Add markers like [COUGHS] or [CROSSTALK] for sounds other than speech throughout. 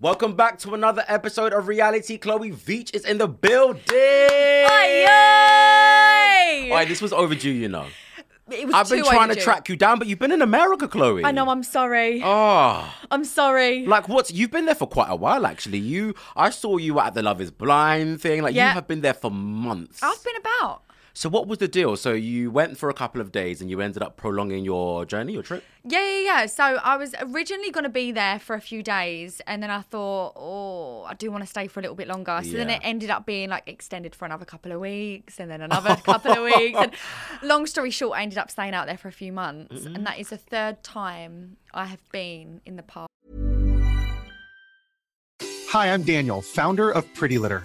Welcome back to another episode of Reality. Chloe Veitch is in the building. Aye, this was overdue, you know. It was I've been trying to track you down, but you've been in America, Chloe. I know. I'm sorry. Oh, I'm sorry. like what? you've been there for quite a while actually. You, I saw you at the Love Is Blind thing. Like Yeah. you have been there for months. I've been about. So what was the deal? So you went for a couple of days and you ended up prolonging your journey, your trip. Yeah, yeah, yeah. So I was originally going to be there for a few days, and then I thought, oh, I do want to stay for a little bit longer. So then it ended up being like extended for another couple of weeks, and then another [LAUGHS] couple of weeks. And long story short, I ended up staying out there for a few months, mm-hmm. and that is the third time I have been in the past. Hi, I'm Daniel, founder of Pretty Litter.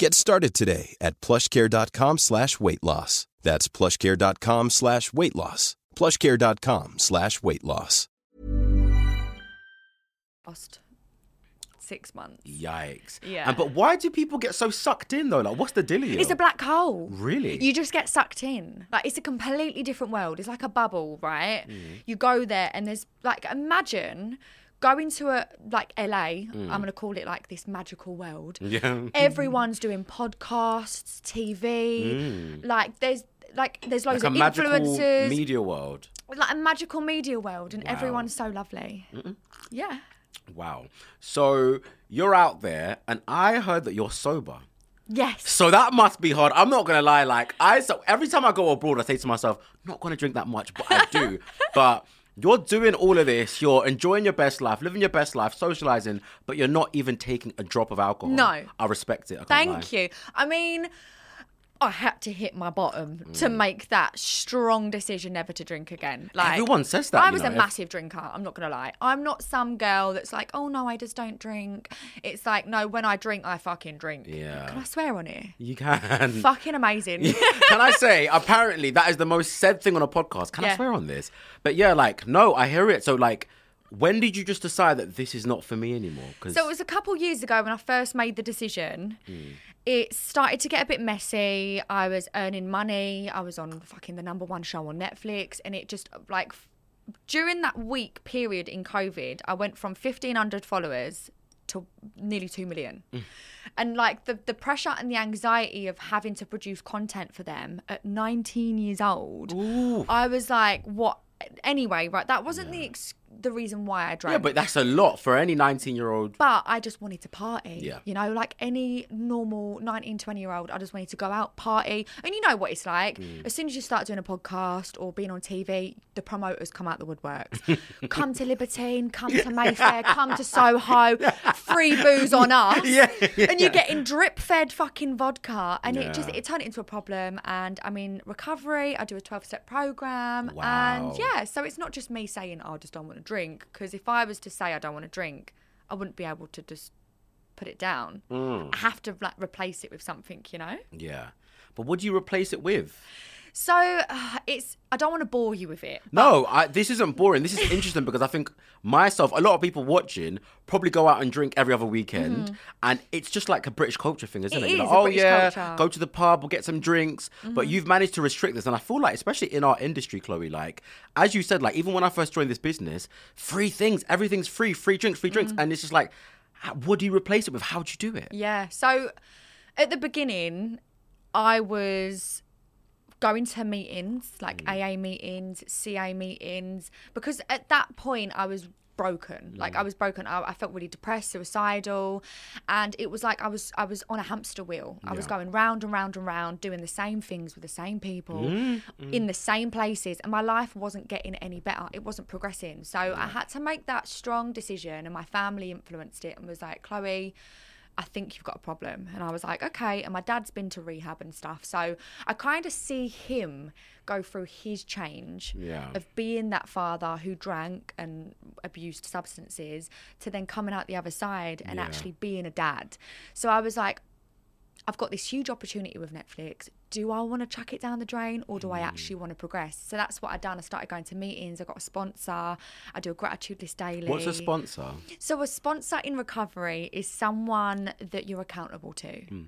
Get started today at plushcare.com slash weight loss. That's plushcare.com slash weight loss. plushcare.com slash weight loss. Past six months. Yikes. Yeah. And but why do people get so sucked in though? Like, what's the deal? It's a black hole. Really? You just get sucked in. Like it's a completely different world. It's like a bubble, right? Mm. You go there and there's like imagine going to a like LA. I'm gonna call it like this magical world. Mm. [LAUGHS] Yeah. Everyone's doing podcasts, TV. Like there's like there's loads Mm. like a of magical influencers. media world. like a magical media world, and Wow. everyone's so lovely. Yeah. Wow. So you're out there, and I heard that you're sober. Yes. So that must be hard. I'm not gonna lie. Like I, so every time I go abroad, I say to myself, not gonna drink that much, but I do. [LAUGHS] but you're doing all of this. You're enjoying your best life, living your best life, socializing, but you're not even taking a drop of alcohol. No. I respect it. I Thank lie. you. I mean, I had to hit my bottom to Mm. make that strong decision never to drink again. Like Everyone says that, I was know, a ev- massive drinker. I'm not gonna lie. I'm not some girl that's like, oh no, I just don't drink. It's like, no, when I drink, I fucking drink. Yeah. Can I swear on it? You can. [LAUGHS] Fucking amazing. [LAUGHS] Can I say, apparently, that is the most said thing on a podcast. Can I swear on this? But yeah, like, no, I hear it. So, like, when did you just decide that this is not for me anymore? Because So it was a couple years ago when I first made the decision. It started to get a bit messy. I was earning money. I was on fucking the number one show on Netflix, and it just like during that week period in COVID, I went from fifteen hundred followers to nearly two million. Mm. And like the the pressure and the anxiety of having to produce content for them at 19 years old, I was like, what? Anyway, right? That wasn't the ex- the reason why I drank. yeah, but that's a lot for any 19 year old. But I just wanted to party. Yeah. You know, like any normal 19, 20 year old, I just wanted to go out, party. And you know what it's like. Mm. As soon as you start doing a podcast or being on TV, the promoters come out the woodworks. [LAUGHS] come to Libertine, come to Mayfair, come to Soho, [LAUGHS] free booze on us. Yeah, And you're getting drip fed fucking vodka. And it just, it turned into a problem. And I mean, recovery. I do a 12 step program. Wow. And yeah, so it's not just me saying, oh, I just don't want to drink. Because if I was to say I don't want to drink, I wouldn't be able to just put it down. Mm. I have to like replace it with something, you know? Yeah. But what do you replace it with? So uh, [SIGHS] it's. I don't want to bore you with it. No, I, this isn't boring. This is interesting because I think myself, a lot of people watching probably go out and drink every other weekend, and it's just like a British culture thing, isn't Mm-hmm. It it? Like, a oh British yeah, culture. Mm-hmm. go to the pub, we'll get some drinks. But you've managed to restrict this, and I feel like, especially in our industry, Chloe, like as you said, like even when I first joined this business, free things, everything's free, free drinks, free Mm-hmm. drinks, and it's just like, what do you replace it with? How do you do it? Yeah. So at the beginning, I was going to meetings, like mm. AA meetings, CA meetings, because at that point I was broken. Mm. Like I was broken. I, I felt really depressed, suicidal, and it was like I was I was on a hamster wheel. I was going round and round and round, doing the same things with the same people mm, in the same places, and my life wasn't getting any better. It wasn't progressing. So I had to make that strong decision, and my family influenced it and was like, Chloe. I think you've got a problem. And I was like, okay. And my dad's been to rehab and stuff. So I kind of see him go through his change Yeah. of being that father who drank and abused substances to then coming out the other side and Yeah. actually being a dad. So I was like, I've got this huge opportunity with Netflix. Do I want to chuck it down the drain or do I actually Mm. want to progress? So that's what I done. I started going to meetings. I got a sponsor. I do a gratitude list daily. What's a sponsor? So a sponsor in recovery is someone that you're accountable to.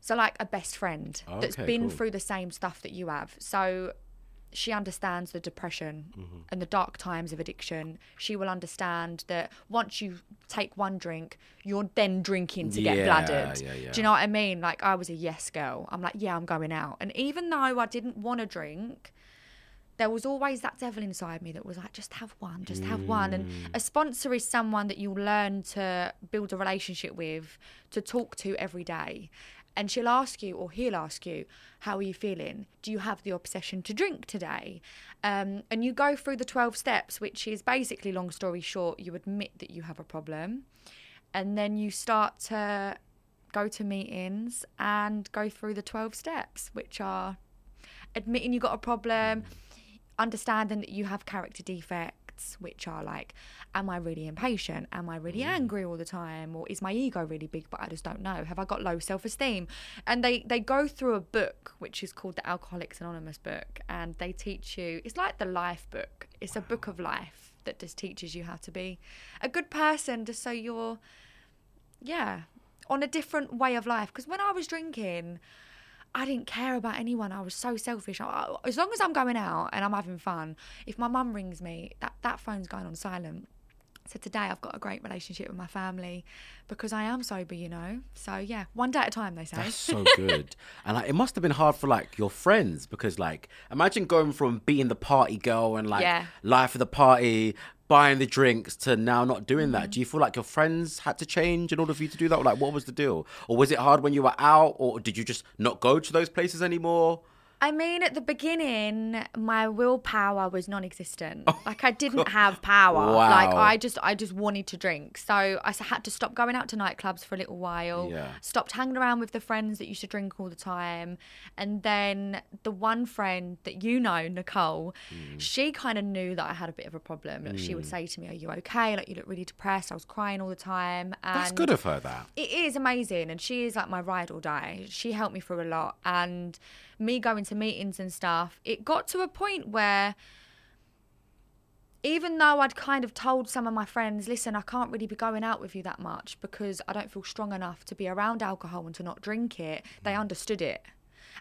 So like a best friend that's been cool. through the same stuff that you have. So she understands the depression mm-hmm. and the dark times of addiction. She will understand that once you take one drink, you're then drinking to get Yeah, blooded. yeah, yeah. Do you know what I mean? Like I was a yes girl. I'm like, yeah, I'm going out. And even though I didn't want to drink, there was always that devil inside me that was like, just have one, just have one. And mm. a sponsor is someone that you learn to build a relationship with, to talk to every day. And she'll ask you, or he'll ask you, how are you feeling? Do you have the obsession to drink today? Um, and you go through the 12 steps, which is basically, long story short, you admit that you have a problem. And then you start to go to meetings and go through the 12 steps, which are admitting you got a problem, understanding that you have character defects, which are like, am I really impatient? Am I really mm. angry all the time? Or is my ego really big, but I just don't know? Have I got low self esteem? And they, they go through a book, which is called the Alcoholics Anonymous book, and they teach you, it's like the life book, it's a book of life that just teaches you how to be a good person, just so you're, yeah, on a different way of life. Because when I was drinking, I didn't care about anyone. I was so selfish. I, as long as I'm going out and I'm having fun, if my mum rings me, that, that phone's going on silent. So today I've got a great relationship with my family because I am sober, you know. So yeah, one day at a time, they say. That's so [LAUGHS] good. and like, it must have been hard for like your friends because like imagine going from being the party girl and like Yeah. life of the party, buying the drinks to now not doing Mm-hmm. that. Do you feel like your friends had to change in order for you to do that? Or, like what was the deal? Or was it hard when you were out or did you just not go to those places anymore? I mean, at the beginning, my willpower was non-existent. Like I didn't have power. Oh, Wow. Like I just, I just wanted to drink. So I had to stop going out to nightclubs for a little while. Yeah. Stopped hanging around with the friends that used to drink all the time. And then the one friend that you know, Nicole, Mm. she kind of knew that I had a bit of a problem. Like she would say to me, "Are you okay? Like you look really depressed." I was crying all the time. And That's good of her that. it is amazing and she is like my ride or die she helped me through a lot and me going to meetings and stuff it got to a point where even though I'd kind of told some of my friends, listen, I can't really be going out with you that much because I don't feel strong enough to be around alcohol and to not drink it, they mm. understood it.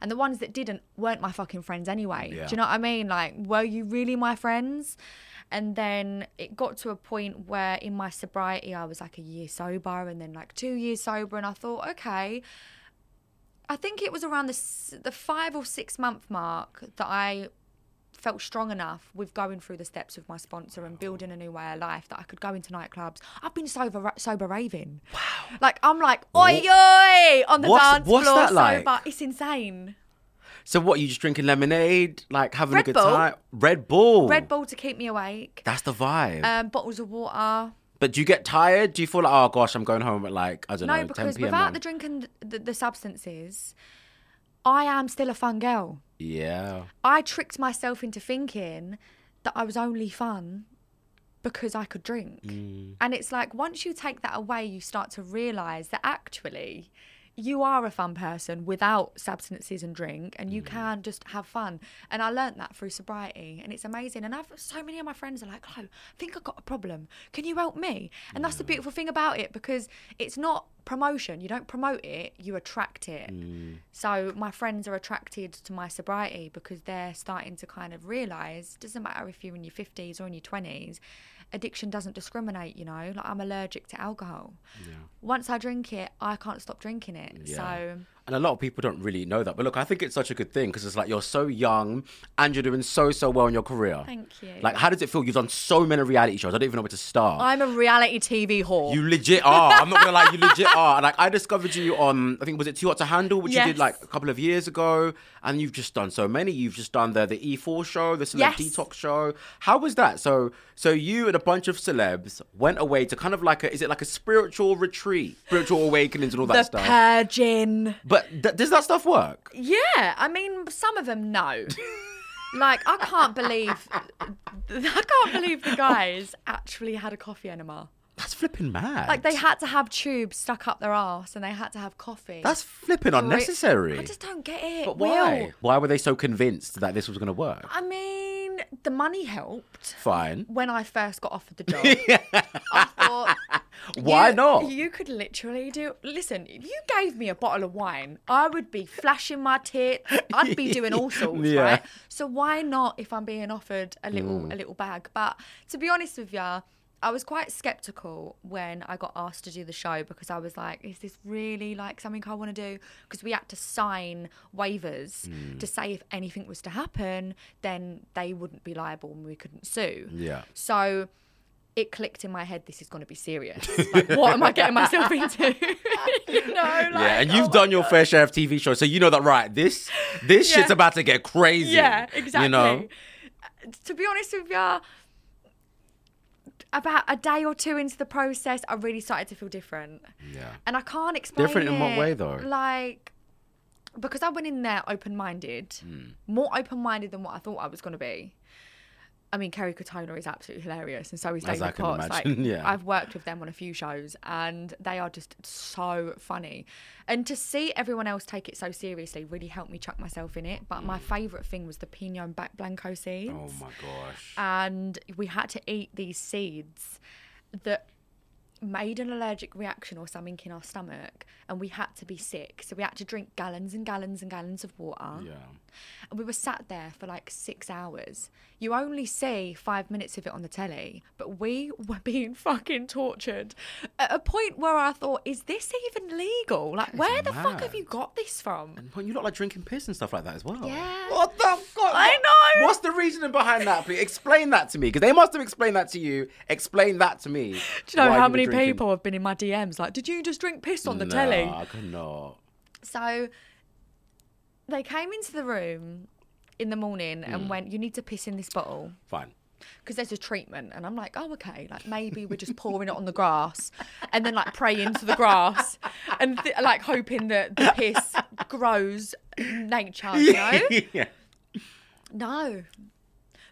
And the ones that didn't weren't my fucking friends anyway. Yeah. Do you know what I mean? Like, were you really my friends? And then it got to a point where in my sobriety, I was like a year sober and then like two years sober. And I thought, okay, I think it was around the, the five or six month mark that I felt strong enough with going through the steps with my sponsor and building a new way of life that I could go into nightclubs. I've been sober sober raving. Wow. Like I'm like oi oi on the What's- dance what's floor that like? sober. It's insane. So what, are you just drinking lemonade, like having Red a good Bull. time? Red Bull. Red Bull to keep me awake. That's the vibe. Um, bottles of water. But do you get tired? Do you feel like, oh gosh, I'm going home at like, I don't No, know, 10 because p.m. without now? the drink and the, the substances, I am still a fun girl. Yeah. I tricked myself into thinking that I was only fun because I could drink. Mm. And it's like once you take that away, you start to realize that actually you are a fun person without substances and drink, and Mm. you can just have fun. And I learnt that through sobriety, and it's amazing. And I've so many of my friends are like, "Oh, I think I've got a problem. Can you help me?" And that's the beautiful thing about it because it's not promotion. You don't promote it; you attract it. Mm. So my friends are attracted to my sobriety because they're starting to kind of realize doesn't matter if you're in your 50s or in your 20s addiction doesn't discriminate you know like i'm allergic to alcohol Yeah. once i drink it i can't stop drinking it Yeah. so And a lot of people don't really know that. But look, I think it's such a good thing because it's like you're so young and you're doing so, so well in your career. Thank you. Like, how does it feel? You've done so many reality shows. I don't even know where to start. i'm a reality tv whore You legit are. I'm not gonna lie, you legit [LAUGHS] are. Like I discovered you on, I think was it Too Hot to Handle, which you did like a couple of years ago, and you've just done so many. You've just done the the E4 show, the Celeb Yes. Detox show. How was that? So so you and a bunch of celebs went away to kind of like a, is it like a spiritual retreat, spiritual awakenings and all that the stuff? purging but th- does that stuff work? yeah i mean some of them no like i can't believe [LAUGHS] i can't believe the guys actually had a coffee enema That's flipping mad. like they had to have tubes stuck up their ass and they had to have coffee That's flipping unnecessary. I just don't get it. but Will. why? Why were they so convinced that this was going to work? I mean, the money helped Fine. when I first got offered the job. [LAUGHS] I thought, Why you- not? You could literally do. Listen, if you gave me a bottle of wine, I would be flashing my tits. I'd be [LAUGHS] doing all sorts, Yeah. right? So why not if I'm being offered a little Mm. a little bag? But to be honest with you. I was quite skeptical when I got asked to do the show because I was like, is this really like something I want to do? Because we had to sign waivers Mm. to say if anything was to happen, then they wouldn't be liable and we couldn't sue. Yeah. So it clicked in my head, this is going to be serious. Like, what am I getting myself [LAUGHS] into? [LAUGHS] you know, like, yeah, and oh you've my done your God. fair share of TV shows, so you know that right. This this Yeah. shit's about to get crazy. Yeah, exactly. You know, To be honest with you, about a day or two into the process, I really started to feel different. yeah. And I can't explain Different in what way, though? Like, because I went in there open minded, Hmm. more open minded than what I thought I was going to be. I mean, Kerry Katona is absolutely hilarious, and so is As David Potts. Like, [LAUGHS] yeah. I've worked with them on a few shows, and they are just so funny. And to see everyone else take it so seriously really helped me chuck myself in it. But my mm. favourite thing was the Pignon Back Blanco seeds. Oh my gosh. and we had to eat these seeds that made an allergic reaction or something in our stomach and we had to be sick so we had to drink gallons and gallons and gallons of water yeah. And we were sat there for like six hours you only see five minutes of it on the telly but we [LAUGHS] were being fucking tortured at a point where i thought is this even legal like where the fuck have you got this from And you look like drinking piss and stuff like that as well. Yeah. What the fuck? I know. What's the reasoning behind that? Please explain that to me, because they must have explained that to you. Explain that to me. [LAUGHS] do you know how were many drinking- people have been in my dms like did you just drink piss on the Nah, telly I could not. So they came into the room in the morning and mm. went, "You need to piss in this bottle Fine. because there's a treatment." And I'm like, "Oh, okay. Like maybe we're just pouring it on the grass and then like pray into the grass and th- like hoping that the piss grows nature." You know? [LAUGHS] yeah. No.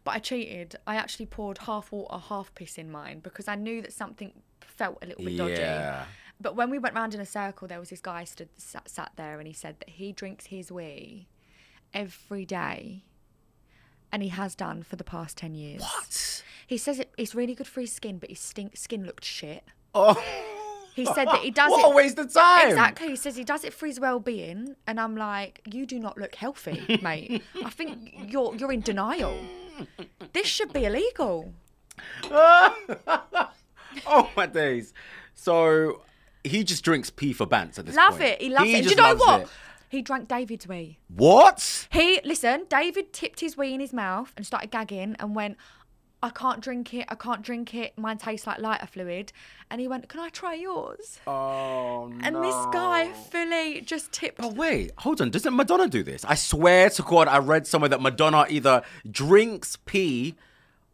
But I cheated. I actually poured half water, half piss in mine because I knew that something felt a little bit dodgy. Yeah. But when we went round in a circle, there was this guy stood sat, sat there, and he said that he drinks his wee every day, and he has done for the past ten years. What? He says it, it's really good for his skin, but his stink, skin looked shit. Oh. He said that he [LAUGHS] does what it. a waste of time. Exactly. He says he does it for his well-being, and I'm like, you do not look healthy, [LAUGHS] mate. I think you're you're in denial. This should be illegal. [LAUGHS] oh my days. So he just drinks pee for bants at this Love point. it. He loves it. Do just you know loves what? it. He drank David's wee. What? He listen. David tipped his wee in his mouth and started gagging and went. I can't drink it. I can't drink it. Mine tastes like lighter fluid. And he went, Can I try yours? Oh no. And this guy fully just tipped. Oh wait, hold on. Doesn't Madonna do this? I swear to God, I read somewhere that Madonna either drinks pee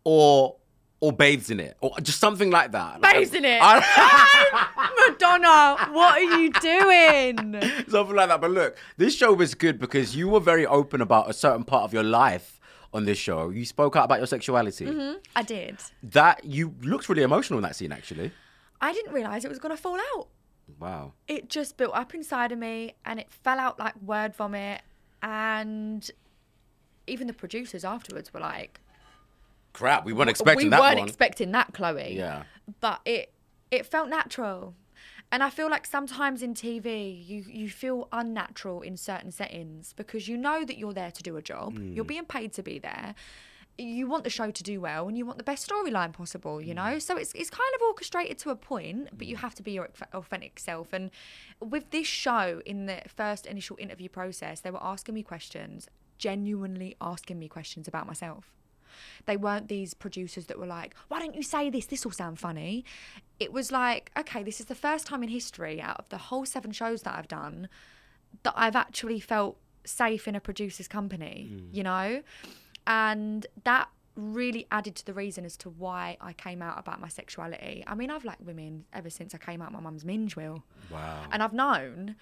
or or bathes in it, or just something like that. Bathes in it. I- [LAUGHS] Madonna, what are you doing? [LAUGHS] something like that. But look, this show was good because you were very open about a certain part of your life on this show. You spoke out about your sexuality. Mm-hmm, I did. That you looked really emotional in that scene, actually. I didn't realise it was going to fall out. Wow. it just built up inside of me and it fell out like word vomit and even the producers afterwards were like Crap, we weren't expecting we that We weren't one. expecting that chloe. Yeah. but it it felt natural. And i feel like sometimes in tv you you feel unnatural in certain settings because you know that you're there to do a job. Mm. you're being paid to be there. You want the show to do well and you want the best storyline possible you know? So it's it's kind of orchestrated to a point but you have to be your authentic self. And with this show in the first initial interview process they were asking me questions genuinely asking me questions about myself they weren't these producers that were like, why don't you say this? This will sound funny. It was like, okay, this is the first time in history out of the whole seven shows that I've done that I've actually felt safe in a producer's company, mm. you know? And that really added to the reason as to why I came out about my sexuality. I mean, I've liked women ever since I came out my mum's minge wheel. Wow. And I've known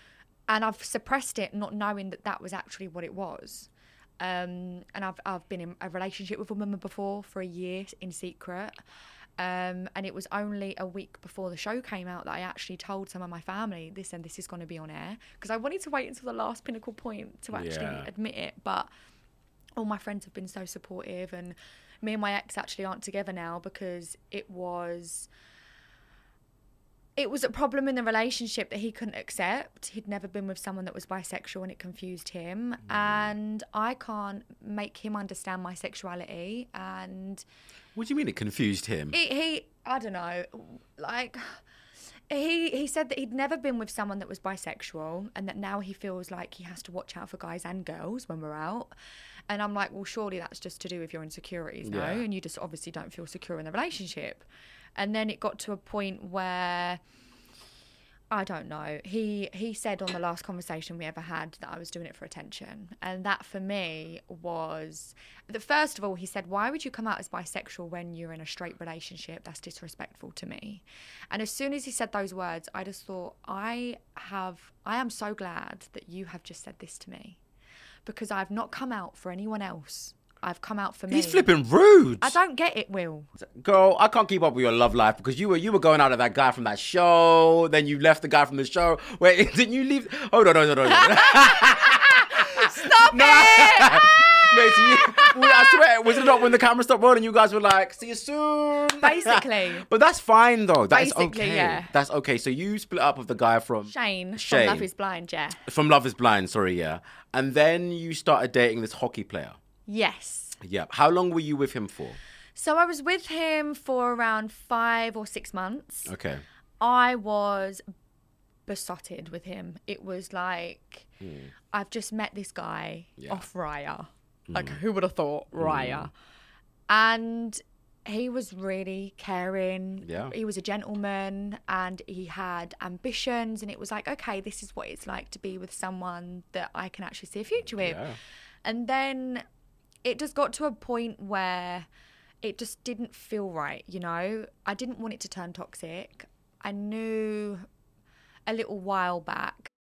and I've suppressed it not knowing that that was actually what it was. Um, and I've I've been in a relationship with a woman before for a year in secret. Um, and it was only a week before the show came out that I actually told some of my family, listen, this is going to be on air. Because I wanted to wait until the last pinnacle point to actually Yeah. admit it. But all my friends have been so supportive. And me and my ex actually aren't together now because it was it was a problem in the relationship that he couldn't accept. He'd never been with someone that was bisexual and it confused him. Mm. And I can't make him understand my sexuality. And What do you mean it confused him? he, he I don't know, like. He he said that he'd never been with someone that was bisexual and that now he feels like he has to watch out for guys and girls when we're out. And I'm like, well, surely that's just to do with your insecurities, no? Yeah. And you just obviously don't feel secure in the relationship. And then it got to a point where I don't know. He he said on the last conversation we ever had that I was doing it for attention, and that for me was the first of all. He said, "Why would you come out as bisexual when you're in a straight relationship? That's disrespectful to me." And as soon as he said those words, I just thought, "I have. I am so glad that you have just said this to me, because I've not come out for anyone else. I've come out for me." He's flipping rude. I don't get it, Will. Girl, I can't keep up with your love life because you were you were going out of that guy from that show. Then you left the guy from the show. [LAUGHS] Wait, didn't you leave? Hold on, hold on, hold on. Stop [LAUGHS] No. it! [LAUGHS] So you, I swear, was it not when the camera stopped rolling? You guys were like, "See you soon." Basically. but that's fine though. That's Basically, okay. yeah. That's okay. So you split up with the guy from Shane, Shane. from Love Is Blind, yeah. from Love Is Blind. Sorry, yeah. And then you started dating this hockey player. Yes. Yeah. How long were you with him for? So I was with him for around five or six months. Okay. I was besotted with him. It was like hmm. I've just met this guy Yeah. off Raya. Hmm. Like who would have thought hmm. Raya? And he was really caring. Yeah. He was a gentleman and he had ambitions and it was like, okay, this is what it's like to be with someone that I can actually see a future with. Yeah. And then it just got to a point where it just didn't feel right, you know? I didn't want it to turn toxic. I knew a little while back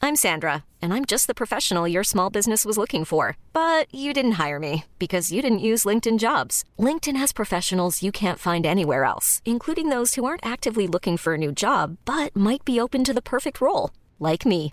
I'm Sandra, and I'm just the professional your small business was looking for. But you didn't hire me because you didn't use LinkedIn jobs. LinkedIn has professionals you can't find anywhere else, including those who aren't actively looking for a new job but might be open to the perfect role, like me.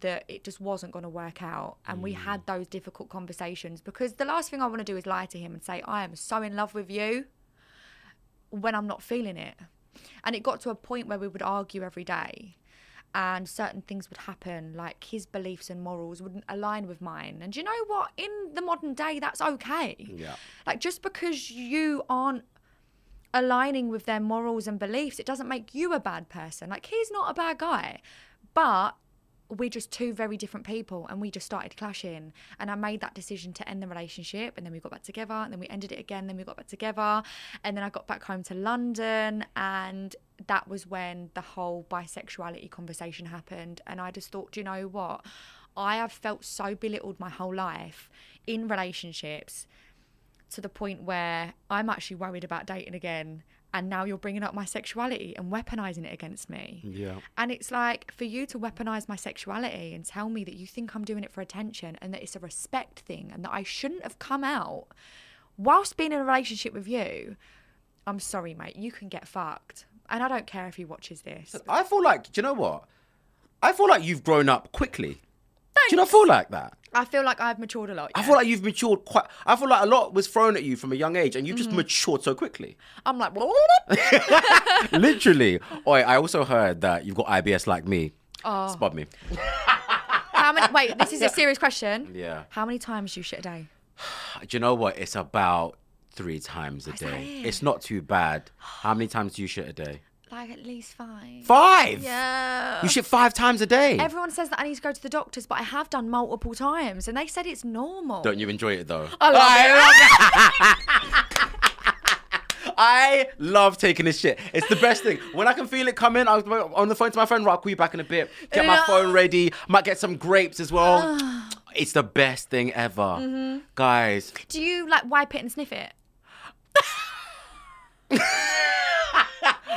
That it just wasn't going to work out. And we had mm. those difficult conversations because the last thing I want to do is lie to him and say, I am so in love with you when I'm not feeling it. And it got to a point where we would argue every day. And certain things would happen, like his beliefs and morals wouldn't align with mine. And you know what? In the modern day, that's okay. Yeah. Like, just because you aren't aligning with their morals and beliefs, it doesn't make you a bad person. Like he's not a bad guy, but we're just two very different people and we just started clashing. And i made that decision to end the relationship and then we got back together and then we ended it again then we got back together. And then i got back home to london and that was when the whole bisexuality conversation happened. And i just thought do you know what? I have felt so belittled my whole life in relationships to the point where i'm actually worried about dating again and now you're bringing up my sexuality and weaponizing it against me Yeah. and it's like for you to weaponize my sexuality and tell me that you think I'm doing it for attention and that it's a respect thing and that I shouldn't have come out whilst being in a relationship with you, I'm sorry, mate. You can get fucked. And I don't care if he watches this. I feel like, do you know what? I feel like you've grown up quickly. Do you not feel like that? I feel like I've matured a lot. I feel like you've matured quite. I feel like a lot was thrown at you from a young age, and you just Mhm. matured so quickly. I'm like, [LAUGHS] Literally. Oi, I also heard that you've got IBS like me. Oh. Spot me. [LAUGHS] how many? Wait, this is a serious question. Yeah. How many times do you shit a day? Do you know what? It's about three times a day. it? It's not too bad. How many times do you shit a day? Like at least five. Five? Yeah. You shit five times a day. Everyone says that I need to go to the doctors, but I have done multiple times, and they said it's normal. Don't you enjoy it though? I love it. [LAUGHS] [LAUGHS] I love taking this shit. It's the best thing. When I can feel it coming, I was on the phone to my friend, right, I'll call you back in a bit. Get my phone ready. Might get some grapes as well. [SIGHS] it's the best thing ever. Mhm. Guys, Do you like wipe it and sniff it? [LAUGHS]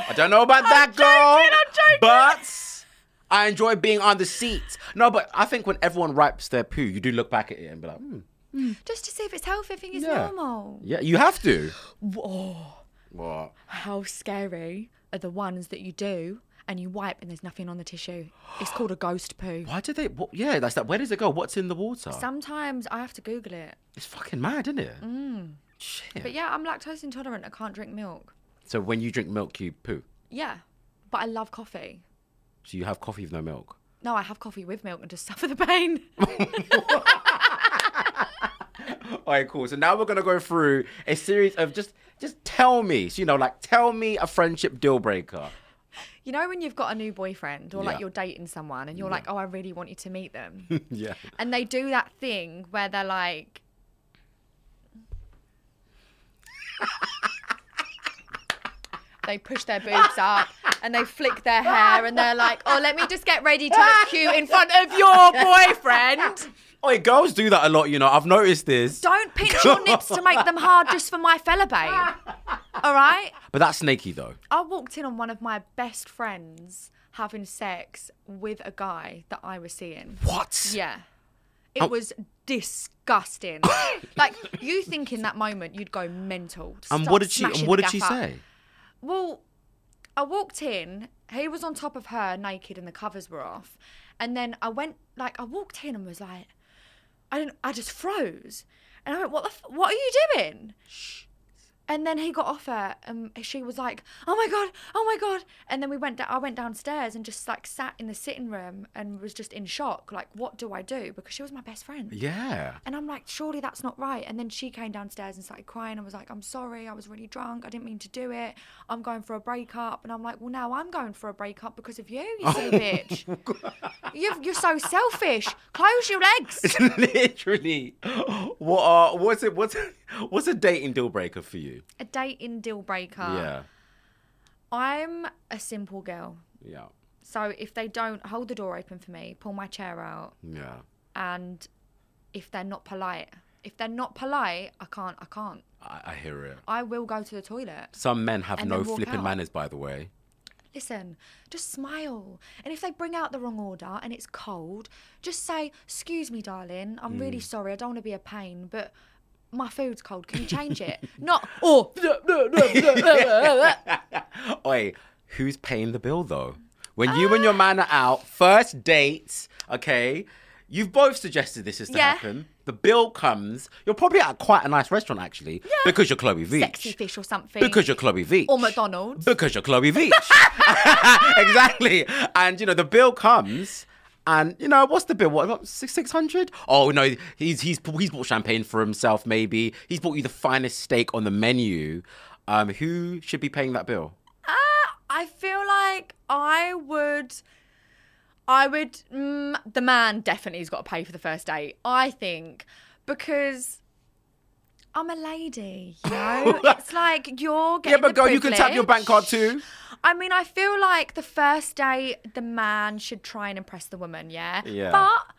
I don't know about that girl. But I enjoy being on the seat. No, but I think when everyone wipes their poo, you do look back at it and be like, hmm. Just to see if it's healthy. I think it's Yeah. normal. Yeah, you have to. Whoa. What? How scary are the ones that you do and you wipe and there's nothing on the tissue? It's called a ghost poo. Why do they? What, yeah, that's that. Where does it go? What's in the water? Sometimes I have to Google it. It's fucking mad, isn't it? Mm. Shit. But yeah, I'm lactose intolerant. I can't drink milk. So when you drink milk, you poo. Yeah, but I love coffee. So you have coffee with no milk. No, I have coffee with milk and just [LAUGHS] suffer the pain. [LAUGHS] All right, cool. So now we're gonna go through a series of just, just tell me. So you know, like tell me a friendship deal breaker. You know when you've got a new boyfriend or Yeah. like you're dating someone and you're like, oh, I really want you to meet them. [LAUGHS] yeah. and they do that thing where they're like they push their boobs up and they flick their hair and they're like oh let me just get ready to look cute in front of your boyfriend Oh, girls do that a lot. You know, I've noticed this. don't pinch your nips to make them hard just for my fella babe all right But that's snaky though. i walked in on one of my best friends having sex with a guy that i was seeing What? yeah it Oh. was disgusting. [COUGHS] like you think in that moment you'd go mental. And what did she? And what did she say? Well, I walked in. He was on top of her, naked, and the covers were off. And then I went, like, I walked in and was like, I didn't. I just froze, and I went, "What the? F- what are you doing?" And then he got off her, and she was like, "Oh my god, oh my god!" And then we went. Da- I went downstairs and just like sat in the sitting room and was just in shock. Like, what do I do? Because she was my best friend. Yeah. And I'm like, surely that's not right. And then she came downstairs and started crying and was like, I'm sorry, I was really drunk. I didn't mean to do it. I'm going for a breakup. And I'm like, well, now I'm going for a breakup because of you, you [LAUGHS] silly bitch. You're, you're so selfish. Close your legs. [LAUGHS] Literally. What? Uh, what's it? What's what's a dating deal breaker for you? A dating deal breaker. Yeah. I'm a simple girl. Yeah. So if they don't hold the door open for me, pull my chair out, Yeah. and if they're not polite, if they're not polite, I can't, I can't. I, I hear it. I will go to the toilet. Some men have And no then walk flipping out. manners, by the way. Listen, just smile. And if they bring out the wrong order and it's cold, just say, Excuse me, darling, I'm really Mm. sorry. I don't want to be a pain, but my food's cold. Can you change it? [LAUGHS] Not, oh. [LAUGHS] [LAUGHS] Oi, who's paying the bill though? When you and your man are out, first dates, okay? You've both suggested this is to Yeah. happen. The bill comes. You're probably at quite a nice restaurant actually, because you're Chloe Veitch. Sexy fish or something. Because you're Chloe Veitch. Or McDonald's. Because you're Chloe Veitch. exactly. And you know, the bill comes. And you know what's the bill? What about six hundred? Oh no, he's he's he's bought champagne for himself. Maybe he's bought you the finest steak on the menu. Um, who should be paying that bill? I feel like I would. I would. Mm, the man definitely has got to pay for the first date. I think because I'm a lady. You [LAUGHS] know, it's like you're getting. Yeah, but the girl, you can tap your bank card too. I mean, I feel like the first date, the man should try and impress the woman. Yeah. Yeah. But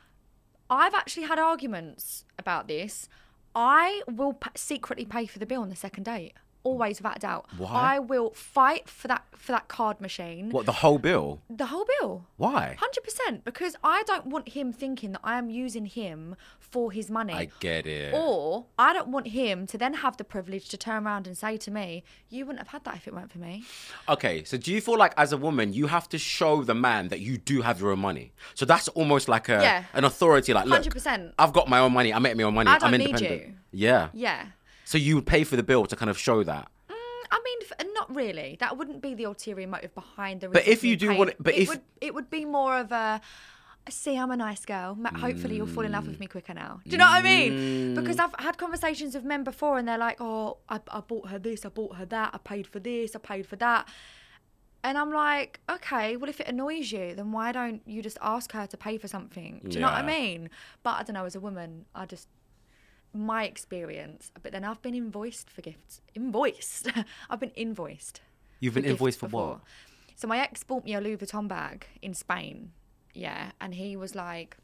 I've actually had arguments about this. I will p- secretly pay for the bill on the second date. Always, without a doubt. Why? I will fight for that for that card machine. What the whole bill? The whole bill. Why? Hundred percent, because I don't want him thinking that I am using him for his money. I get it. Or I don't want him to then have the privilege to turn around and say to me, "You wouldn't have had that if it weren't for me." Okay, so do you feel like as a woman you have to show the man that you do have your own money? So that's almost like a Yeah. an authority. Like, look, 100%. I've got my own money. I make my own money. I I'm don't need independent. you. Yeah. Yeah. So you would pay for the bill to kind of show that. I mean, not really. That wouldn't be the ulterior motive behind the. But if you do paying. want it- but it if- would, it would be more of a. See, I'm a nice girl. Hopefully, you'll fall in love Mm. with me quicker now. Do you know what I mean? Because I've had conversations with men before, and they're like, "Oh, I, I bought her this, I bought her that, I paid for this, I paid for that." And I'm like, okay, well, if it annoys you, then why don't you just ask her to pay for something? Do you know what I mean? But I don't know, as a woman, I just, my experience, but then I've been invoiced for gifts. Invoiced. [LAUGHS] I've been invoiced. You've been invoiced for before. what? So my ex bought me a Louis Vuitton bag in Spain. Yeah. And he was like,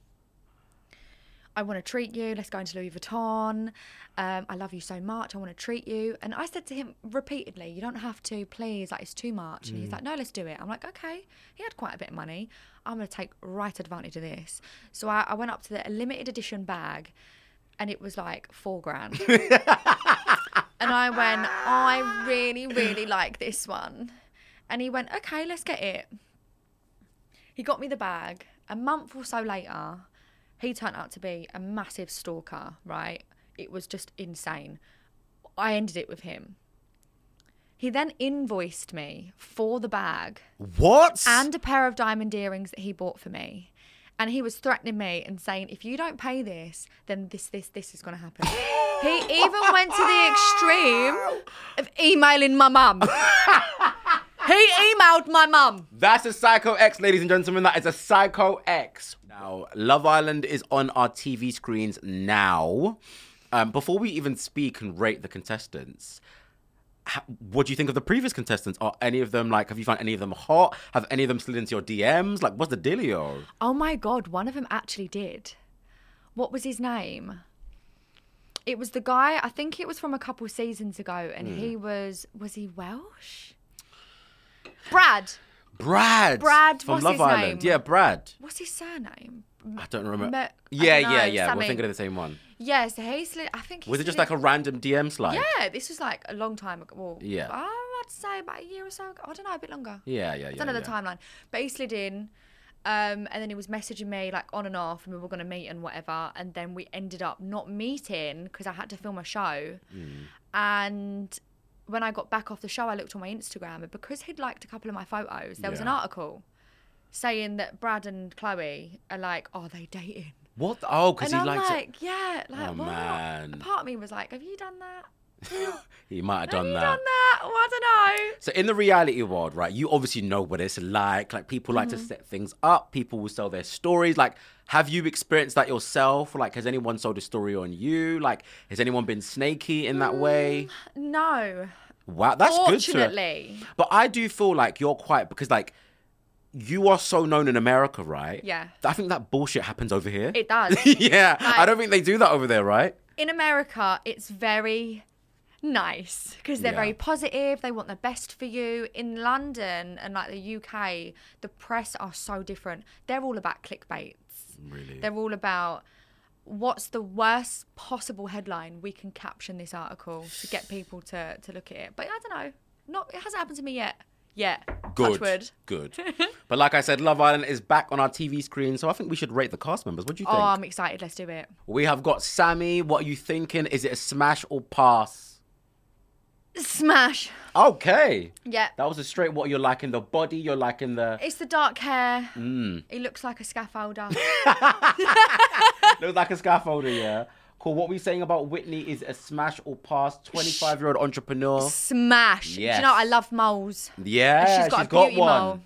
I want to treat you. Let's go into Louis Vuitton. Um, I love you so much. I want to treat you. And I said to him repeatedly, You don't have to, please. Like, it's too much. And he's Mm. like, No, let's do it. I'm like, Okay. He had quite a bit of money. I'm going to take right advantage of this. So I, I went up to the limited edition bag and it was like four grand. [LAUGHS] and I went, I really, really like this one. And he went, Okay, let's get it. He got me the bag. A month or so later, he turned out to be a massive stalker, right? It was just insane. I ended it with him. He then invoiced me for the bag What? and a pair of diamond earrings that he bought for me. And he was threatening me and saying, if you don't pay this, then this, this, this is going to happen. he [LAUGHS] even went to the extreme of emailing my mum. [LAUGHS] he emailed my mum. That's a Psycho X, ladies and gentlemen. That is a Psycho X. Now, Love Island is on our TV screens now. Um, before we even speak and rate the contestants, ha- what do you think of the previous contestants? Are any of them like? Have you found any of them hot? Have any of them slid into your DMs? Like, what's the dealio? Oh my God, one of them actually did. What was his name? It was the guy, I think it was from a couple seasons ago, and Hmm. he was, was he Welsh? Brad. Brad. Brad, from Love his Island. name? Yeah, Brad. What's his surname? I don't remember. Me- yeah, I don't yeah, know, yeah. We're thinking of the same one. Yeah, so he slid, I think he Was it just like a random DM slide? Yeah, this was like a long time ago. Well, Yeah. I would say about a year or so ago. I don't know, a bit longer. Yeah, yeah, I yeah, don't know the yeah. timeline. But he slid in, um, and then he was messaging me like on and off, and we were going to meet and whatever. And then we ended up not meeting because I had to film a show. Mm. And when I got back off the show, I looked on my Instagram, and because he'd liked a couple of my photos, there was an article saying that Brad and Chloe are like, "Are they dating?" What? oh, because and he I'm liked like, it. yeah, like Oh, what? man. A part of me was like, have you done that? [LAUGHS] He might have Have done you that. done that? Oh, I don't know. So in the reality world, right, you obviously know what it's like. Like people like to Mhm. set things up. People will sell their stories. Like, have you experienced that yourself? Like, has anyone sold a story on you? Like, has anyone been snaky in that way? No. Wow, that's good. Fortunately. but I do feel like you're quite because like you are so known in America, right? Yeah. I think that bullshit happens over here. It does. [LAUGHS] yeah, I don't think they do that over there, right? In America, it's very nice because they're Yeah. very positive. They want the best for you. In London and like the UK, the press are so different. They're all about clickbaits. Really? They're all about what's the worst possible headline we can caption this article to get people to, to look at it. But I don't know. Not it hasn't happened to me yet. Yet. Good. Touch wood. Good. [LAUGHS] but like I said, Love Island is back on our TV screen, so I think we should rate the cast members. What do you think? Oh. I'm excited. Let's do it. We have got Sammy. What are you thinking? Is it a smash or pass? Smash. Okay. Yeah. That was a straight what you're liking the body, you're liking the. It's the dark hair. Mm. He looks like a scaffolder. [LAUGHS] [LAUGHS] Looks like a scaffolder, yeah. Cool. What we saying about Whitney is a smash or pass. Twenty-five year old entrepreneur. Smash. Do you know Yes. I love moles. Yeah, she's got a beauty one. mole.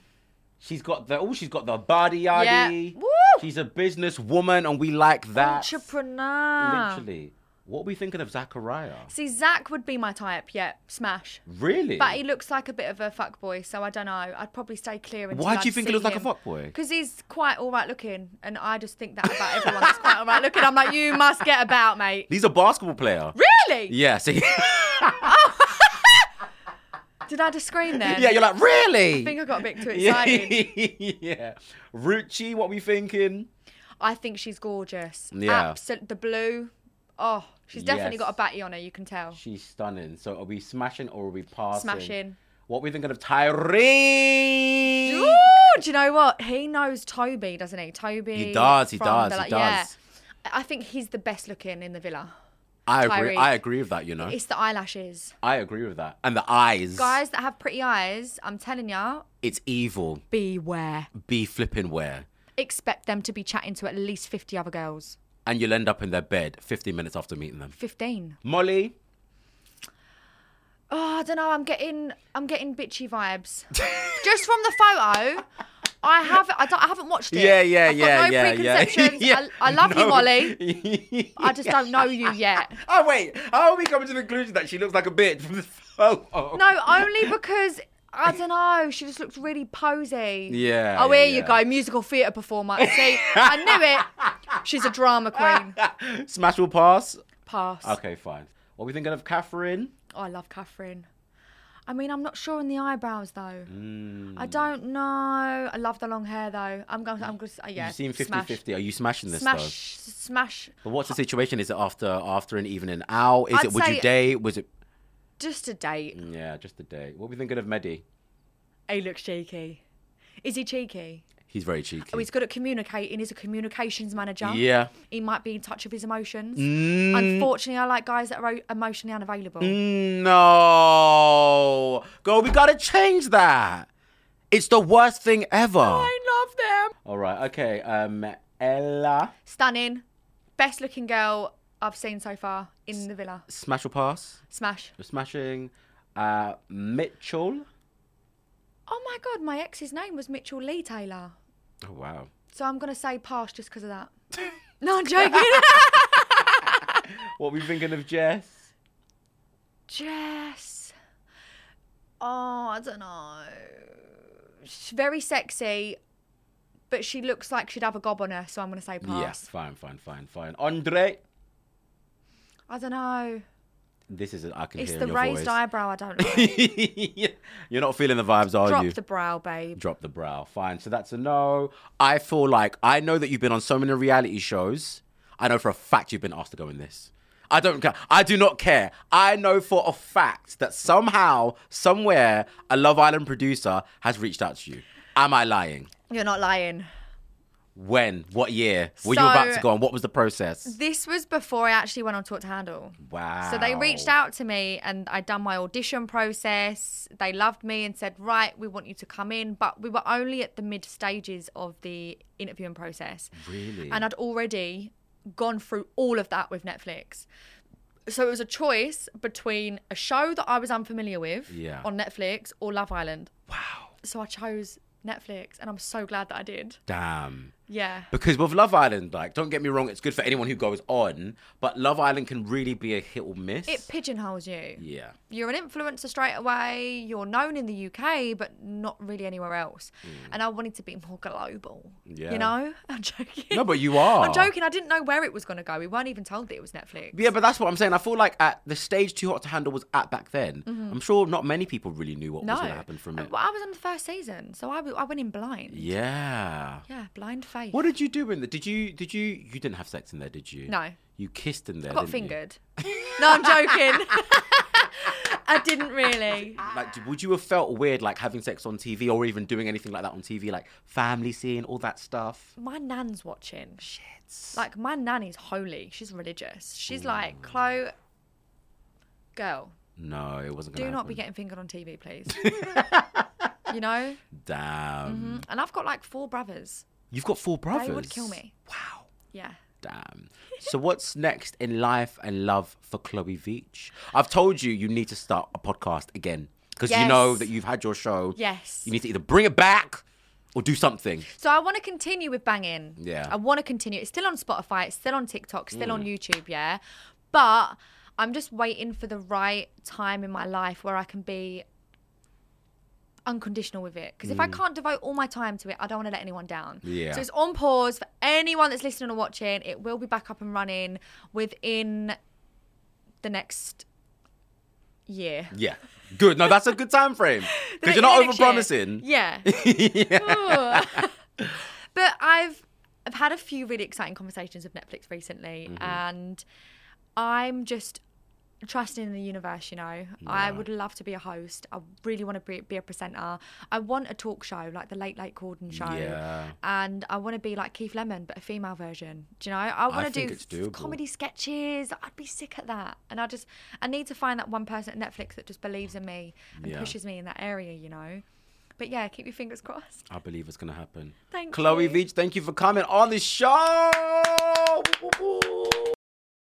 She's got the oh, she's got the body yardie. Yeah. Woo! She's a business woman, and we like that. Entrepreneur. Literally. What are we thinking of Zachariah? See, Zach would be my type. Yeah, smash. Really? But he looks like a bit of a fuckboy, so I don't know. I'd probably stay clear Why do I'd you think he looks like a him. fuckboy? Because he's quite all right looking, and I just think that about everyone that's quite all right looking. I'm like, you must get about, mate. He's a basketball player. Really? Yeah. See. [LAUGHS] [LAUGHS] Did I just scream then? yeah. You're like really. I think I got a bit too [LAUGHS] excited. yeah. Ruchee, what are we thinking? I think she's gorgeous. Yeah. Absol- the blue. Oh, she's definitely Yes. got a batty on her. You can tell. She's stunning. So are we smashing or are we passing? Smashing. What we thinking of Tyree? Ooh, do you know what? He knows Toby, doesn't he? Toby. He does, he from does, he like, Yeah. does. I think he's the best looking in the villa. I agree. Tyree. I agree with that. You know. It's the eyelashes. I agree with that. And the eyes. Guys that have pretty eyes, I'm telling ya, It's evil. beware. Be flipping where. Expect them to be chatting to at least 50 other girls. And you'll end up in their bed 15 minutes after meeting them. 15. Molly. Oh, I don't know. I'm getting, I'm getting bitchy vibes. [LAUGHS] Just from the photo, I have, I, don't, I haven't watched it. Yeah, yeah, I've got yeah, no yeah, yeah. preconceptions. [LAUGHS] Yeah. I, I love you, Molly. [LAUGHS] I just don't know you yet. Oh wait, how are we coming to the conclusion that she looks like a bitch from this photo? No, only because I don't know. She just looks really posy. Yeah, Oh, yeah, here you yeah. go, musical theatre performer. See, I knew it. She's a drama queen. [LAUGHS] Smash will pass. Pass. Okay, fine. What are we thinking of Catherine? Oh, I love Catherine. I mean, I'm not sure on the eyebrows though. Mm. I don't know. I love the long hair though. I'm going. I'm going. to Yeah. you seem 50-50. Are you smashing this Smash. Smash. though? But what's the situation? Is it after after an evening out? Is I'd it would you date? Was it Just a date. Yeah, just a date. What are we thinking of Mehdi? He looks cheeky. Is he cheeky? He's very cheeky. Oh, he's good at communicating. He's a communications manager. Yeah. He might be in touch with his emotions. Mm. Unfortunately, I like guys that are emotionally unavailable. Mm, No. Girl, we gotta change that. It's the worst thing ever. I love them. All right, okay. Um, Ella. Stunning. Best looking girl I've seen so far in the villa. Smash or pass? Smash. You're smashing. Uh, Mitchell. Oh my god, my ex's name was Mitchell Lee Taylor. Oh, wow. So I'm going to say pass just because of that. [LAUGHS] no, I'm joking. [LAUGHS] What are we thinking of Jess? Jess. Oh, I don't know. She's very sexy, but she looks like she'd have a gob on her, so I'm going to say pass. Yes, fine, fine, fine, fine. Andre. I don't know. This is I can It's hear the raised voice. eyebrow I don't [LAUGHS] like. You're not feeling the vibes, are Drop you? Drop the brow, babe. Drop the brow. Fine. So that's a no. I feel like I know that you've been on so many reality shows. I know for a fact you've been asked to go in this. I don't care. I do not care. I know for a fact that somehow, somewhere, a Love Island producer has reached out to you. Am I lying? You're not lying. When? What year? Were you about to go on? What was the process? This was before I actually went on Too Hot to Handle. Wow. So they reached out to me and I'd done my audition process. They loved me and said, Right, we want you to come in. But we were only at the mid stages of the interviewing process. Really? And I'd already gone through all of that with Netflix. So it was a choice between a show that I was unfamiliar with Yeah. on Netflix or Love Island. Wow. So I chose Netflix and I'm so glad that I did. Damn. Yeah. Because with Love Island, like, don't get me wrong, it's good for anyone who goes on, but Love Island can really be a hit or miss. It pigeonholes you. yeah. you're an influencer straight away. You're known in the UK, but not really anywhere else. And I wanted to be more global. Mm. Yeah. You know, [LAUGHS] I'm joking. No, but you are. I'm joking. I didn't know where it was going to go. We weren't even told that it was Netflix. Yeah, but that's what I'm saying. I feel like at the stage Too Hot to Handle was at back then. Mhm. I'm sure not many people really knew what no, was going to happen from it. Well, I was on the first season, so I, I went in blind. Yeah. Yeah, blind faith. What did you do in there? Did you did you you didn't have sex in there, did you? No. You kissed in there. I got didn't you? fingered. [LAUGHS] no, I'm joking. [LAUGHS] I didn't really. Like, would you have felt weird like having sex on TV or even doing anything like that on TV, like family scene, all that stuff? My nan's watching. Shit. Like my nanny's holy. She's religious. She's like, Chloe, girl, No, it wasn't. do not be getting fingered on TV, please. [LAUGHS] you know? Damn. Mhm. And I've got like four brothers. You've got four brothers. They would kill me. Wow. Yeah. Damn. [LAUGHS] So what's next in life and love for Chloe Veitch? I've told you you need to start a podcast again because you know that you've had your show. Yes. You need to either bring it back or do something. So I want to continue with banging. Yeah. I want to continue. It's still on Spotify. It's still on TikTok. Still Mm. on YouTube. Yeah. But I'm just waiting for the right time in my life where I can be unconditional with it. Because if I Mm. can't devote all my time to it, I don't want to let anyone down. Yeah. So it's on pause for anyone that's listening or watching. It will be back up and running within the next year. Yeah. Good. No, that's a good time frame [LAUGHS] because you're not over promising. [LAUGHS] Yeah. Ooh. [LAUGHS] but I've I've had a few really exciting conversations with Netflix recently, Mhm. and I'm just trusting in the universe. You know, I would love to be a host. I really want to be, be a presenter. I want a talk show like the Late Late Corden show, Yeah. and I want to be like Keith Lemon, but a female version. Do you know? I want to do comedy sketches. I'd be sick at that, and I just I need to find that one person at Netflix that just believes in me and Yeah. pushes me in that area. You know. But yeah, keep your fingers crossed. I believe it's gonna happen. Thank Chloe you. Veitch, thank you for coming on the show.